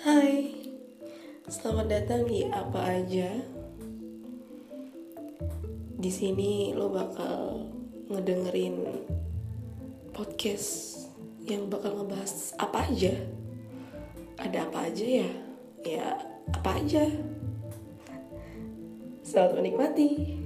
Hai, selamat datang di apa aja. Di sini lo bakal ngedengerin podcast yang bakal ngebahas apa aja. Ada apa aja ya? Ya, apa aja. Selamat menikmati.